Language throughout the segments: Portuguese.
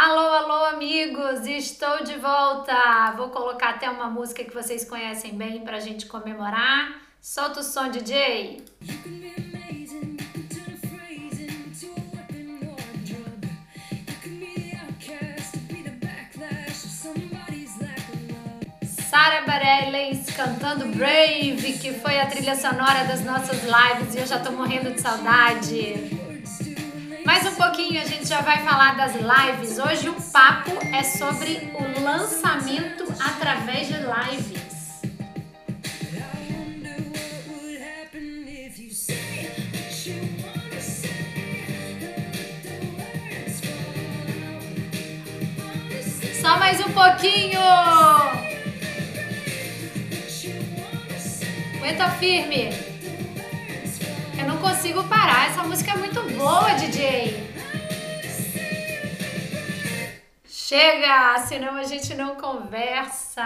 Alô, alô, amigos! Estou de volta! Vou colocar até uma música que vocês conhecem bem para a gente comemorar. Solta o som, DJ! Sara Bareilles cantando Brave, que foi a trilha sonora das nossas lives e eu já tô morrendo de saudade. Mais um pouquinho a gente já vai falar das lives. Hoje o papo é sobre o lançamento através de lives. Só mais um pouquinho. Aguenta firme não consigo parar. Essa música é muito boa, DJ. Chega, senão a gente não conversa.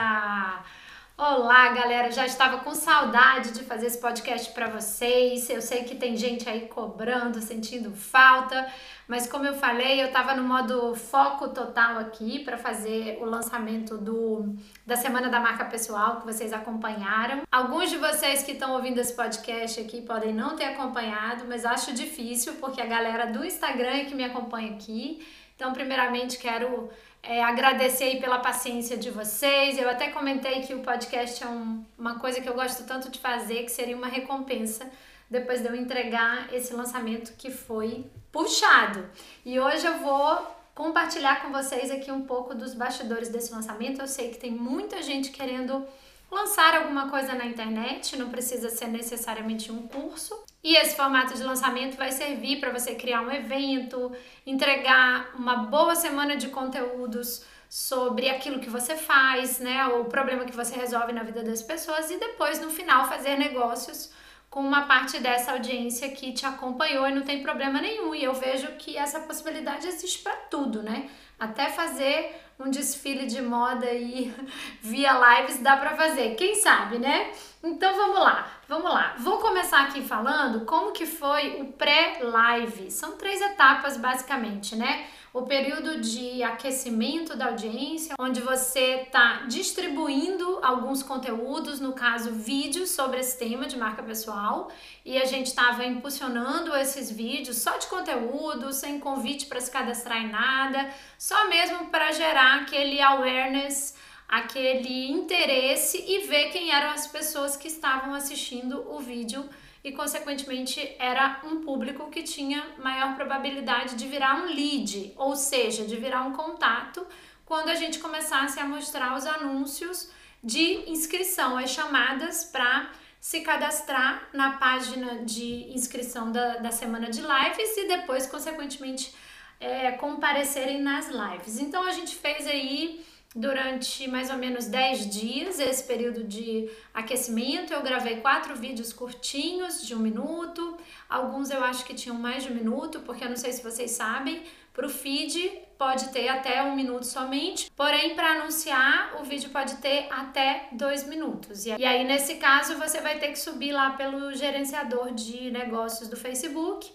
Olá, galera. Já estava com saudade de fazer esse podcast para vocês. Eu sei que tem gente aí cobrando, sentindo falta, mas como eu falei, eu estava no modo foco total aqui para fazer o lançamento do da semana da marca pessoal que vocês acompanharam. Alguns de vocês que estão ouvindo esse podcast aqui podem não ter acompanhado, mas acho difícil porque a galera do Instagram é que me acompanha aqui. Então, primeiramente, quero é, agradecer aí pela paciência de vocês. Eu até comentei que o podcast é um, uma coisa que eu gosto tanto de fazer, que seria uma recompensa depois de eu entregar esse lançamento que foi puxado. E hoje eu vou compartilhar com vocês aqui um pouco dos bastidores desse lançamento. Eu sei que tem muita gente querendo lançar alguma coisa na internet, não precisa ser necessariamente um curso. E esse formato de lançamento vai servir para você criar um evento, entregar uma boa semana de conteúdos sobre aquilo que você faz, né, o problema que você resolve na vida das pessoas e depois no final fazer negócios com uma parte dessa audiência que te acompanhou e não tem problema nenhum. E eu vejo que essa possibilidade existe para tudo, né? Até fazer um desfile de moda aí via lives dá para fazer, quem sabe, né? Então vamos lá, vamos lá. Vou começar aqui falando como que foi o pré-live. São três etapas basicamente, né? O período de aquecimento da audiência, onde você está distribuindo alguns conteúdos, no caso vídeos sobre esse tema de marca pessoal, e a gente estava impulsionando esses vídeos só de conteúdo, sem convite para se cadastrar em nada, só mesmo para gerar aquele awareness aquele interesse e ver quem eram as pessoas que estavam assistindo o vídeo e, consequentemente, era um público que tinha maior probabilidade de virar um lead, ou seja, de virar um contato quando a gente começasse a mostrar os anúncios de inscrição, as chamadas para se cadastrar na página de inscrição da, da semana de lives e depois, consequentemente, é, comparecerem nas lives. Então a gente fez aí durante mais ou menos 10 dias, esse período de aquecimento. Eu gravei quatro vídeos curtinhos, de um minuto. Alguns eu acho que tinham mais de um minuto, porque eu não sei se vocês sabem, para o feed pode ter até um minuto somente, porém para anunciar o vídeo pode ter até dois minutos. E aí nesse caso você vai ter que subir lá pelo gerenciador de negócios do Facebook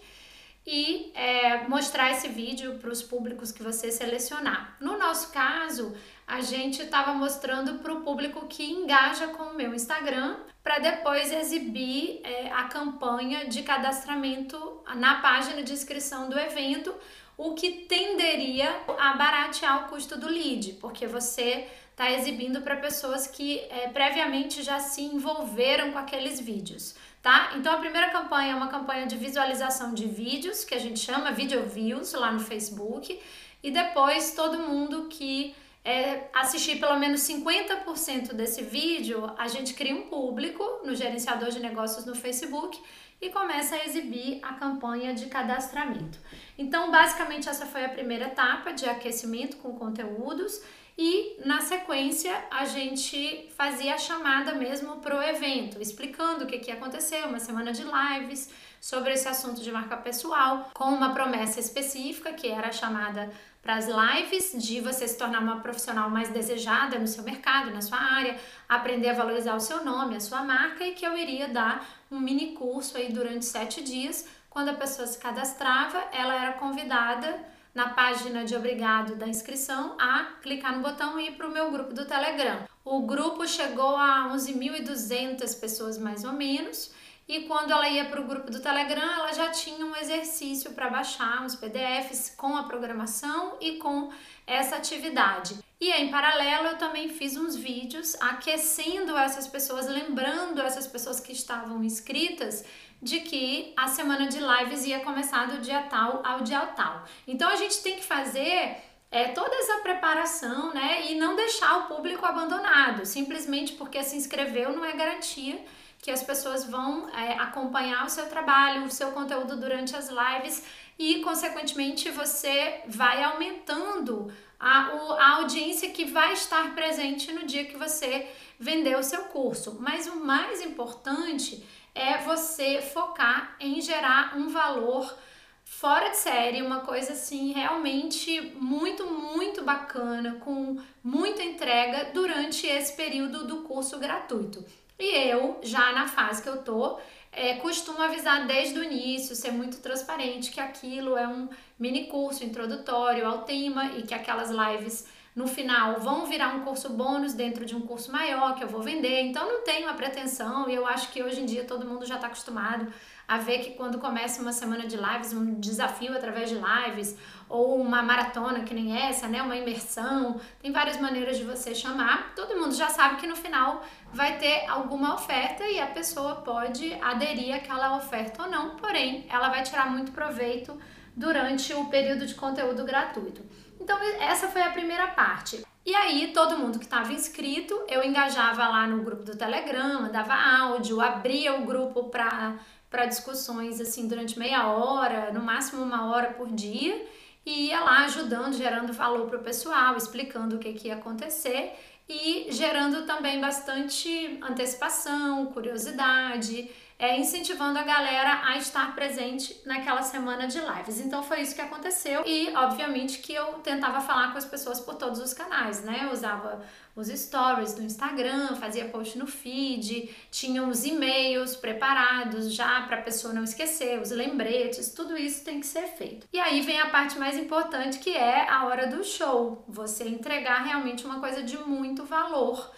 e é, mostrar esse vídeo para os públicos que você selecionar. No nosso caso, a gente estava mostrando para o público que engaja com o meu Instagram para depois exibir é, a campanha de cadastramento na página de inscrição do evento, o que tenderia a baratear o custo do lead, porque você está exibindo para pessoas que é, previamente já se envolveram com aqueles vídeos. Tá? Então a primeira campanha é uma campanha de visualização de vídeos, que a gente chama Video Views lá no Facebook, e depois todo mundo que é, assistir pelo menos 50% desse vídeo, a gente cria um público no gerenciador de negócios no Facebook e começa a exibir a campanha de cadastramento. Então, basicamente, essa foi a primeira etapa de aquecimento com conteúdos e na sequência a gente fazia a chamada mesmo para o evento, explicando o que, que ia acontecer, uma semana de lives sobre esse assunto de marca pessoal, com uma promessa específica que era a chamada para as lives de você se tornar uma profissional mais desejada no seu mercado, na sua área, aprender a valorizar o seu nome, a sua marca e que eu iria dar um mini curso aí durante sete dias. Quando a pessoa se cadastrava, ela era convidada na página de obrigado da inscrição a clicar no botão e ir para o meu grupo do Telegram. O grupo chegou a 11.200 pessoas mais ou menos. E quando ela ia para o grupo do Telegram, ela já tinha um exercício para baixar, uns PDFs com a programação e com essa atividade. E em paralelo, eu também fiz uns vídeos aquecendo essas pessoas, lembrando essas pessoas que estavam inscritas de que a semana de lives ia começar do dia tal ao dia tal. Então a gente tem que fazer é, toda essa preparação, né? E não deixar o público abandonado, simplesmente porque se inscreveu não é garantia que as pessoas vão é, acompanhar o seu trabalho, o seu conteúdo durante as lives e, consequentemente, você vai aumentando a, a audiência que vai estar presente no dia que você vender o seu curso. Mas o mais importante é você focar em gerar um valor fora de série, uma coisa assim realmente muito, muito bacana, com muita entrega durante esse período do curso gratuito. E eu, já na fase que eu tô, é, costumo avisar desde o início, ser muito transparente, que aquilo é um mini curso introdutório ao tema e que aquelas lives no final vão virar um curso bônus dentro de um curso maior que eu vou vender. Então não tenho a pretensão e eu acho que hoje em dia todo mundo já está acostumado a ver que quando começa uma semana de lives, um desafio através de lives, ou uma maratona que nem essa, né, uma imersão, tem várias maneiras de você chamar. Todo mundo já sabe que no final vai ter alguma oferta e a pessoa pode aderir àquela oferta ou não, porém, ela vai tirar muito proveito durante o período de conteúdo gratuito. Então, essa foi a primeira parte. E aí, todo mundo que estava inscrito, eu engajava lá no grupo do Telegram, dava áudio, abria o grupo para discussões assim durante meia hora, no máximo uma hora por dia, e ia lá ajudando, gerando valor para o pessoal, explicando o que, que ia acontecer e gerando também bastante antecipação, curiosidade, é, incentivando a galera a estar presente naquela semana de lives. Então foi isso que aconteceu e, obviamente, que eu tentava falar com as pessoas por todos os canais, né? Eu usava os stories do Instagram, fazia post no feed, tinha os e-mails preparados já para a pessoa não esquecer, os lembretes, tudo isso tem que ser feito. E aí vem a parte mais importante que é a hora do show, você entregar realmente uma coisa de muito valor.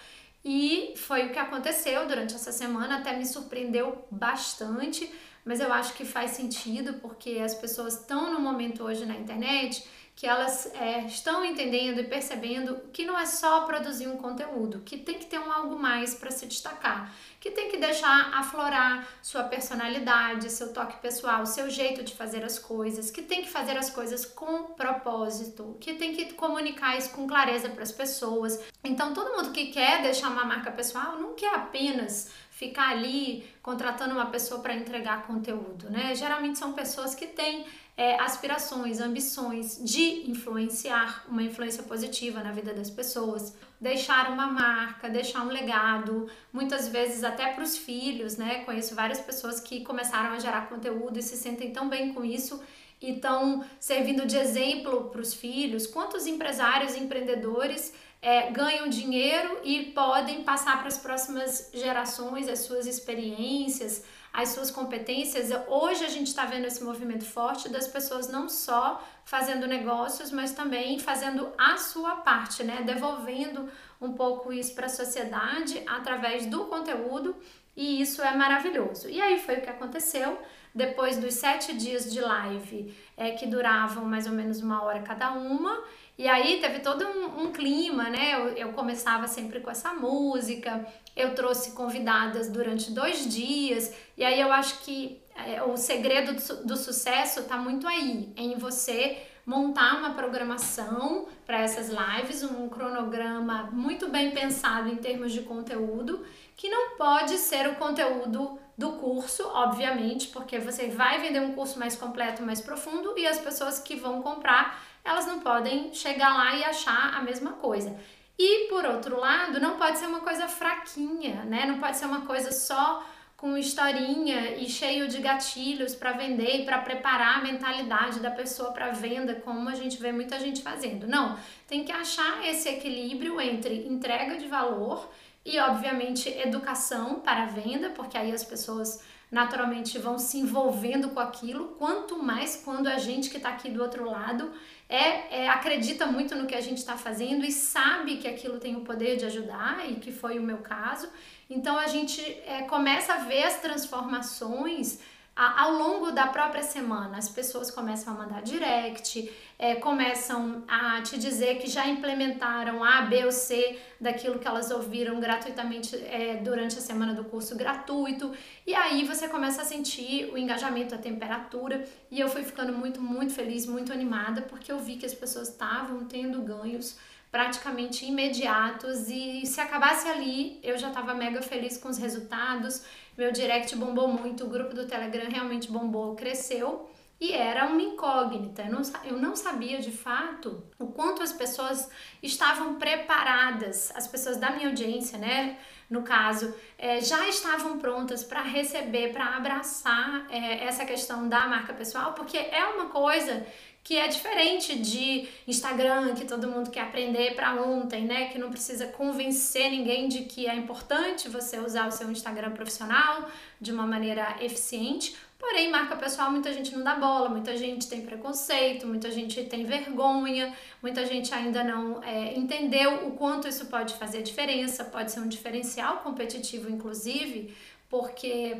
E foi o que aconteceu durante essa semana, até me surpreendeu bastante, mas eu acho que faz sentido porque as pessoas estão no momento hoje na internet que elas é, estão entendendo e percebendo que não é só produzir um conteúdo, que tem que ter um algo mais para se destacar, que tem que deixar aflorar sua personalidade, seu toque pessoal, seu jeito de fazer as coisas, que tem que fazer as coisas com propósito, que tem que comunicar isso com clareza para as pessoas. Então, todo mundo que quer deixar uma marca pessoal não quer apenas ficar ali contratando uma pessoa para entregar conteúdo, né? Geralmente são pessoas que têm é, aspirações, ambições de influenciar, uma influência positiva na vida das pessoas, deixar uma marca, deixar um legado, muitas vezes até para os filhos, né? Conheço várias pessoas que começaram a gerar conteúdo e se sentem tão bem com isso e estão servindo de exemplo para os filhos. Quantos empresários e empreendedores é, ganham dinheiro e podem passar para as próximas gerações as suas experiências, as suas competências. Hoje a gente está vendo esse movimento forte das pessoas não só fazendo negócios, mas também fazendo a sua parte, né? Devolvendo um pouco isso para a sociedade através do conteúdo e isso é maravilhoso. E aí foi o que aconteceu. Depois dos sete dias de live, é, que duravam mais ou menos uma hora cada uma, e aí teve todo um, um clima, né? Eu, eu, começava sempre com essa música, eu trouxe convidadas durante dois dias, e aí eu acho que é, o segredo do, do sucesso está muito aí, em você montar uma programação para essas lives, um cronograma muito bem pensado em termos de conteúdo, que não pode ser o conteúdo do curso, obviamente, porque você vai vender um curso mais completo, mais profundo e as pessoas que vão comprar, elas não podem chegar lá e achar a mesma coisa. E por outro lado, não pode ser uma coisa fraquinha, né? Não pode ser uma coisa só com historinha e cheio de gatilhos para vender e para preparar a mentalidade da pessoa para venda, como a gente vê muita gente fazendo. Não, tem que achar esse equilíbrio entre entrega de valor e, obviamente, educação para venda, porque aí as pessoas naturalmente vão se envolvendo com aquilo, quanto mais quando a gente que está aqui do outro lado é, é, acredita muito no que a gente está fazendo e sabe que aquilo tem o poder de ajudar, e que foi o meu caso. Então a gente é, começa a ver as transformações ao longo da própria semana, as pessoas começam a mandar direct, é, começam a te dizer que já implementaram A, B ou C daquilo que elas ouviram gratuitamente é, durante a semana do curso gratuito, e aí você começa a sentir o engajamento, a temperatura, e eu fui ficando muito, muito feliz, muito animada, porque eu vi que as pessoas estavam tendo ganhos praticamente imediatos e se acabasse ali, eu já estava mega feliz com os resultados. Meu direct bombou muito, o grupo do Telegram realmente bombou, cresceu e era uma incógnita. Eu não, eu não sabia de fato o quanto as pessoas estavam preparadas, as pessoas da minha audiência, né? No caso, é, já estavam prontas para receber, para abraçar é, essa questão da marca pessoal, porque é uma coisa que é diferente de Instagram, que todo mundo quer aprender para ontem, né? Que não precisa convencer ninguém de que é importante você usar o seu Instagram profissional de uma maneira eficiente. Porém, marca pessoal, muita gente não dá bola, muita gente tem preconceito, muita gente tem vergonha, muita gente ainda não é, entendeu o quanto isso pode fazer diferença, pode ser um diferencial competitivo, inclusive, porque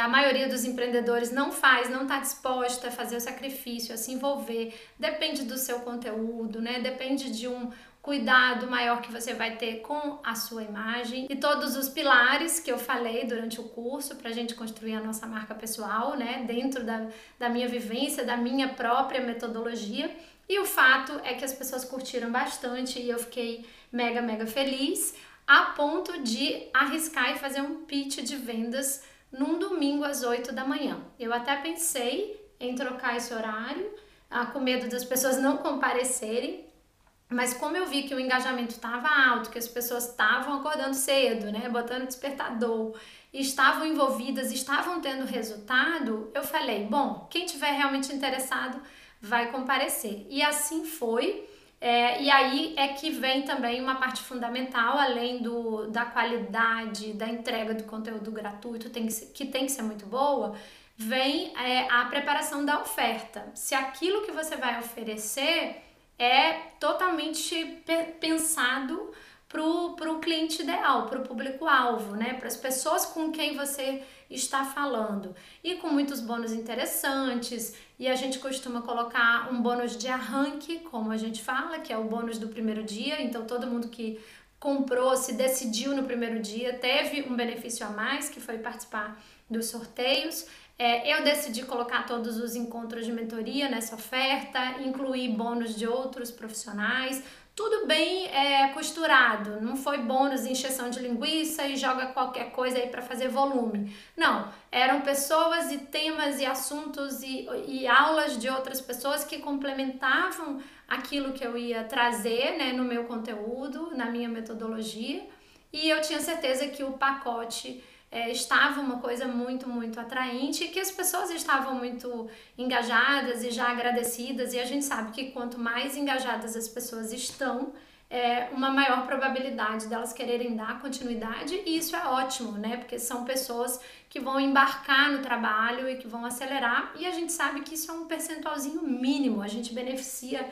a maioria dos empreendedores não faz, não está disposta a fazer o sacrifício, a se envolver. Depende do seu conteúdo, né? Depende de um cuidado maior que você vai ter com a sua imagem e todos os pilares que eu falei durante o curso para a gente construir a nossa marca pessoal, né? Dentro da, da minha vivência, da minha própria metodologia. E o fato é que as pessoas curtiram bastante e eu fiquei mega, mega feliz a ponto de arriscar e fazer um pitch de vendas num domingo às 8 da manhã. Eu até pensei em trocar esse horário, ah, com medo das pessoas não comparecerem, mas como eu vi que o engajamento estava alto, que as pessoas estavam acordando cedo, né, botando despertador, estavam envolvidas, estavam tendo resultado, eu falei, bom, quem tiver realmente interessado vai comparecer. E assim foi. É, e aí é que vem também uma parte fundamental, além do, da qualidade da entrega do conteúdo gratuito, tem que, que tem que ser muito boa, vem é, a preparação da oferta. Se aquilo que você vai oferecer é totalmente pensado para o cliente ideal, para o público-alvo, né? para as pessoas com quem você está falando. E com muitos bônus interessantes, e a gente costuma colocar um bônus de arranque, como a gente fala, que é o bônus do primeiro dia, então todo mundo que comprou, se decidiu no primeiro dia, teve um benefício a mais, que foi participar dos sorteios. É, eu decidi colocar todos os encontros de mentoria nessa oferta, incluir bônus de outros profissionais, tudo bem é, costurado, não foi bônus encheção de linguiça e joga qualquer coisa aí para fazer volume. Não, eram pessoas e temas e assuntos e, e aulas de outras pessoas que complementavam aquilo que eu ia trazer né, no meu conteúdo, na minha metodologia, e eu tinha certeza que o pacote é, estava uma coisa muito, muito atraente e que as pessoas estavam muito engajadas e já agradecidas. E a gente sabe que quanto mais engajadas as pessoas estão, é uma maior probabilidade delas quererem dar continuidade, e isso é ótimo, né? Porque são pessoas que vão embarcar no trabalho e que vão acelerar, e a gente sabe que isso é um percentualzinho mínimo, a gente beneficia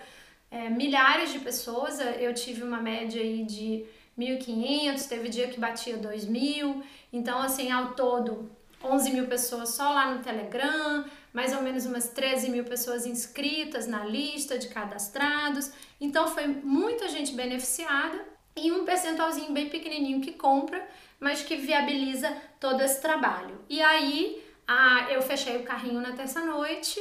é, milhares de pessoas. Eu tive uma média aí de 1.500, teve dia que batia 2.000, então, assim, ao todo, 11 mil pessoas só lá no Telegram, mais ou menos umas 13 mil pessoas inscritas na lista de cadastrados. Então, foi muita gente beneficiada e um percentualzinho bem pequenininho que compra, mas que viabiliza todo esse trabalho. E aí, a, eu fechei o carrinho na terça-noite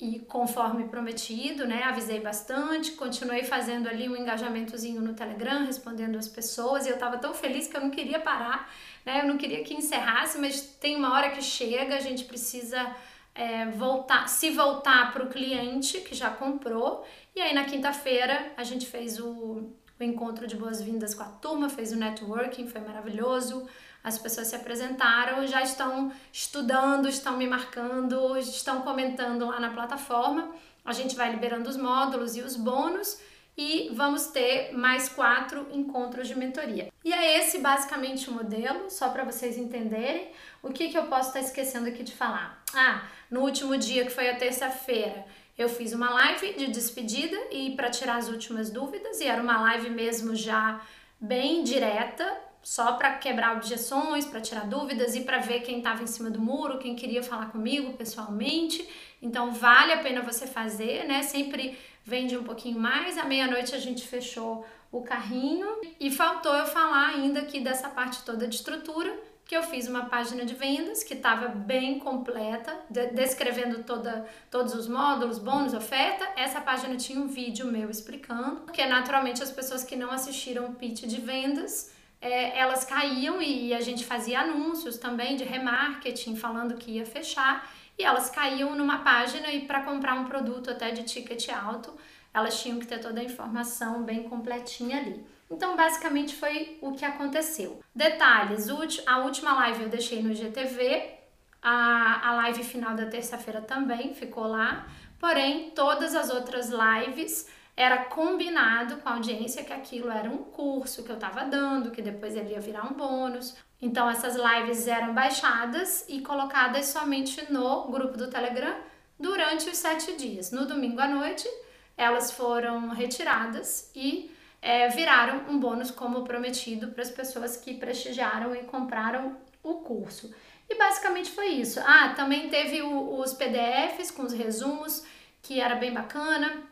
e conforme prometido, né, avisei bastante, continuei fazendo ali um engajamentozinho no Telegram, respondendo as pessoas, e eu estava tão feliz que eu não queria parar, né, eu não queria que encerrasse, mas tem uma hora que chega, a gente precisa é, voltar, se voltar para o cliente que já comprou, e aí na quinta-feira a gente fez o, o encontro de boas-vindas com a turma, fez o networking, foi maravilhoso, as pessoas se apresentaram, já estão estudando, estão me marcando, estão comentando lá na plataforma. A gente vai liberando os módulos e os bônus. e vamos ter mais quatro encontros de mentoria. E é esse basicamente o modelo, só para vocês entenderem o que, que eu posso estar esquecendo aqui de falar. Ah, no último dia, que foi a terça-feira, eu fiz uma live de despedida e para tirar as últimas dúvidas, e era uma live mesmo já bem direta, só para quebrar objeções, para tirar dúvidas e para ver quem estava em cima do muro, quem queria falar comigo pessoalmente. Então vale a pena você fazer, né? Sempre vende um pouquinho mais. À meia-noite a gente fechou o carrinho e faltou eu falar ainda aqui dessa parte toda de estrutura, que eu fiz uma página de vendas que estava bem completa, de descrevendo toda, todos os módulos, bônus, oferta. Essa página tinha um vídeo meu explicando, porque naturalmente as pessoas que não assistiram o pitch de vendas é, elas caíam e a gente fazia anúncios também de remarketing falando que ia fechar e elas caíam numa página e para comprar um produto até de ticket alto, elas tinham que ter toda a informação bem completinha ali. Então, basicamente foi o que aconteceu. Detalhes: a última live eu deixei no GTV, a, a live final da terça-feira também ficou lá, porém, todas as outras lives era combinado com a audiência que aquilo era um curso que eu estava dando, que depois ele ia virar um bônus. Então essas lives eram baixadas e colocadas somente no grupo do Telegram durante os sete dias. No domingo à noite, elas foram retiradas e é, viraram um bônus como prometido para as pessoas que prestigiaram e compraram o curso. E basicamente foi isso. Ah, também teve o, os PDFs com os resumos, que era bem bacana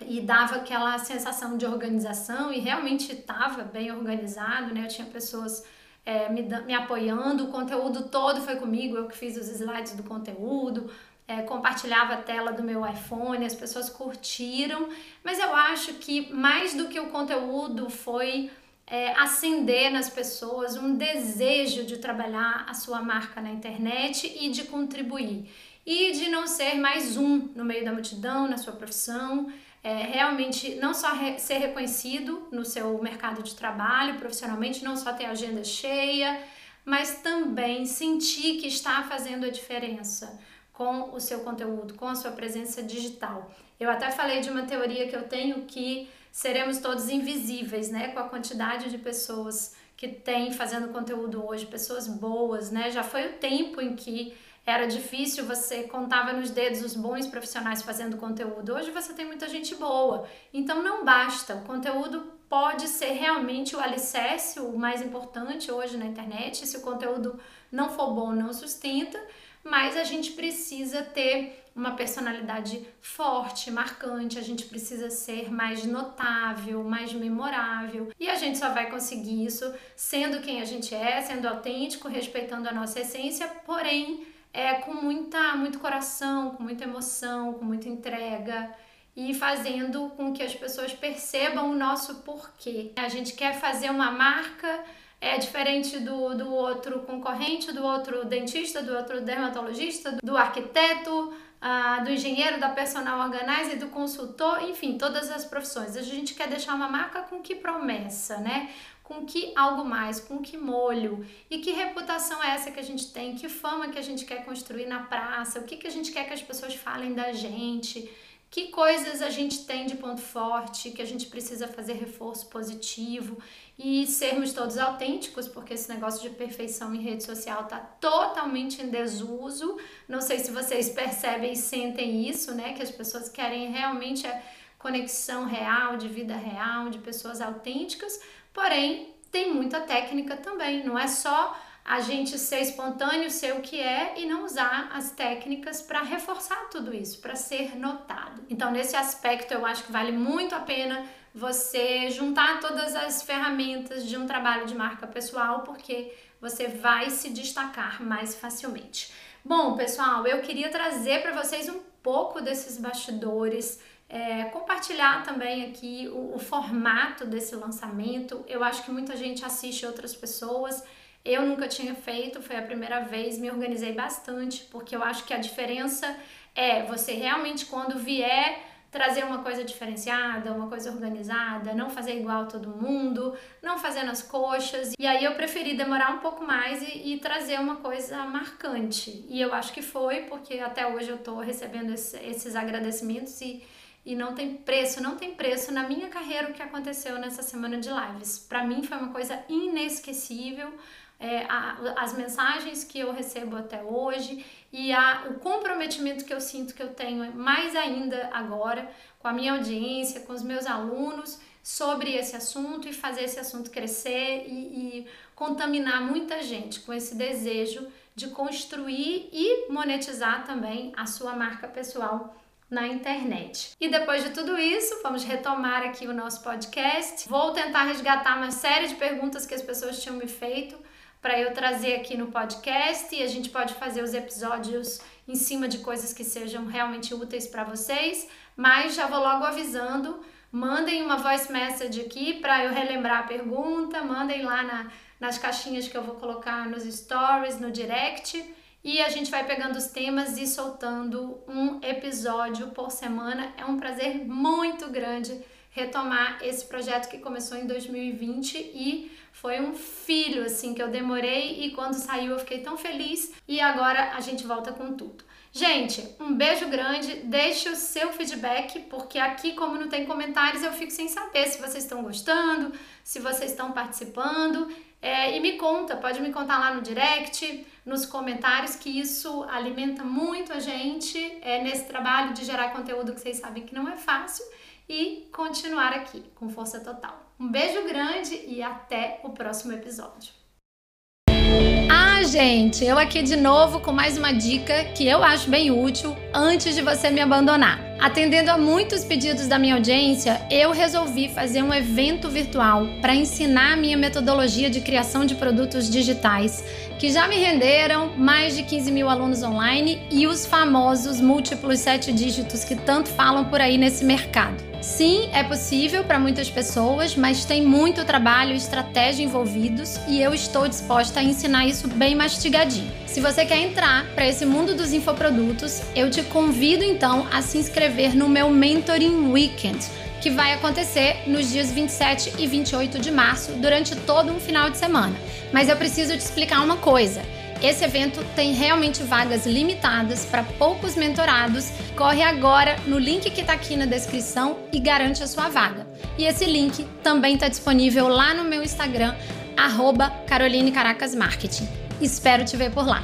e dava aquela sensação de organização e realmente estava bem organizado, né? Eu tinha pessoas é, me, me apoiando, o conteúdo todo foi comigo, eu que fiz os slides do conteúdo, é, compartilhava a tela do meu iPhone, as pessoas curtiram, mas eu acho que mais do que o conteúdo foi é, acender nas pessoas um desejo de trabalhar a sua marca na internet e de contribuir. E de não ser mais um no meio da multidão, na sua profissão, é, realmente não só re ser reconhecido no seu mercado de trabalho, profissionalmente, não só ter agenda cheia, mas também sentir que está fazendo a diferença com o seu conteúdo, com a sua presença digital. Eu até falei de uma teoria que eu tenho que seremos todos invisíveis, né, com a quantidade de pessoas que tem fazendo conteúdo hoje, pessoas boas, né? Já foi o tempo em que era difícil, você contava nos dedos os bons profissionais fazendo conteúdo. Hoje você tem muita gente boa. Então não basta. O conteúdo pode ser realmente o alicerce, o mais importante hoje na internet. Se o conteúdo não for bom, não sustenta, mas a gente precisa ter uma personalidade forte, marcante, a gente precisa ser mais notável, mais memorável. E a gente só vai conseguir isso sendo quem a gente é, sendo autêntico, respeitando a nossa essência, porém é, com muita, muito coração, com muita emoção, com muita entrega e fazendo com que as pessoas percebam o nosso porquê. A gente quer fazer uma marca é diferente do, do outro concorrente, do outro dentista, do outro dermatologista, do arquiteto, ah, do engenheiro, da personal organizer, do consultor, enfim, todas as profissões. A gente quer deixar uma marca com que promessa, né? com que algo mais, com que molho e que reputação é essa que a gente tem, que fama que a gente quer construir na praça, o que, que a gente quer que as pessoas falem da gente, que coisas a gente tem de ponto forte, que a gente precisa fazer reforço positivo e sermos todos autênticos, porque esse negócio de perfeição em rede social está totalmente em desuso. Não sei se vocês percebem e sentem isso, né? Que as pessoas querem realmente a conexão real, de vida real, de pessoas autênticas Porém, tem muita técnica também, não é só a gente ser espontâneo, ser o que é e não usar as técnicas para reforçar tudo isso, para ser notado. Então, nesse aspecto, eu acho que vale muito a pena você juntar todas as ferramentas de um trabalho de marca pessoal, porque você vai se destacar mais facilmente. Bom, pessoal, eu queria trazer para vocês um pouco desses bastidores é, compartilhar também aqui o, o, formato desse lançamento. Eu acho que muita gente assiste outras pessoas. Eu nunca tinha feito, foi a primeira vez, me organizei bastante, porque eu acho que a diferença é você realmente, quando vier trazer uma coisa diferenciada, uma coisa organizada, não fazer igual a todo mundo, não fazer nas coxas. E aí eu preferi demorar um pouco mais e, e trazer uma coisa marcante. E eu acho que foi, porque até hoje eu tô recebendo esse, esses agradecimentos e e não tem preço, não tem preço na minha carreira o que aconteceu nessa semana de lives. Para mim foi uma coisa inesquecível. É, a, as mensagens que eu recebo até hoje e a, o comprometimento que eu sinto que eu tenho mais ainda agora com a minha audiência, com os meus alunos sobre esse assunto e fazer esse assunto crescer e, e contaminar muita gente com esse desejo de construir e monetizar também a sua marca pessoal na internet. E depois de tudo isso, vamos retomar aqui o nosso podcast. Vou tentar resgatar uma série de perguntas que as pessoas tinham me feito para eu trazer aqui no podcast e a gente pode fazer os episódios em cima de coisas que sejam realmente úteis para vocês, mas já vou logo avisando Mandem uma voice message aqui para eu relembrar a pergunta, mandem lá na, nas caixinhas que eu vou colocar nos stories, no direct, e a gente vai pegando os temas e soltando um episódio por semana. É um prazer muito grande retomar esse projeto que começou em 2020 e foi um filho assim que eu demorei e quando saiu eu fiquei tão feliz e agora a gente volta com tudo. Gente, um beijo grande, deixe o seu feedback, porque aqui, como não tem comentários, eu fico sem saber se vocês estão gostando, se vocês estão participando. É, e me conta, pode me contar lá no direct, nos comentários, que isso alimenta muito a gente é, nesse trabalho de gerar conteúdo que vocês sabem que não é fácil e continuar aqui com força total. Um beijo grande e até o próximo episódio gente, eu aqui de novo com mais uma dica que eu acho bem útil antes de você me abandonar. Atendendo a muitos pedidos da minha audiência, eu resolvi fazer um evento virtual para ensinar a minha metodologia de criação de produtos digitais, que já me renderam mais de 15 mil alunos online e os famosos múltiplos sete dígitos que tanto falam por aí nesse mercado. Sim, é possível para muitas pessoas, mas tem muito trabalho e estratégia envolvidos e eu estou disposta a ensinar isso bem mastigadinho. Se você quer entrar para esse mundo dos infoprodutos, eu te convido então a se inscrever no meu Mentoring Weekend, que vai acontecer nos dias 27 e 28 de março, durante todo um final de semana. Mas eu preciso te explicar uma coisa. Esse evento tem realmente vagas limitadas para poucos mentorados. Corre agora no link que está aqui na descrição e garante a sua vaga. E esse link também está disponível lá no meu Instagram, Caroline Caracas Marketing. Espero te ver por lá.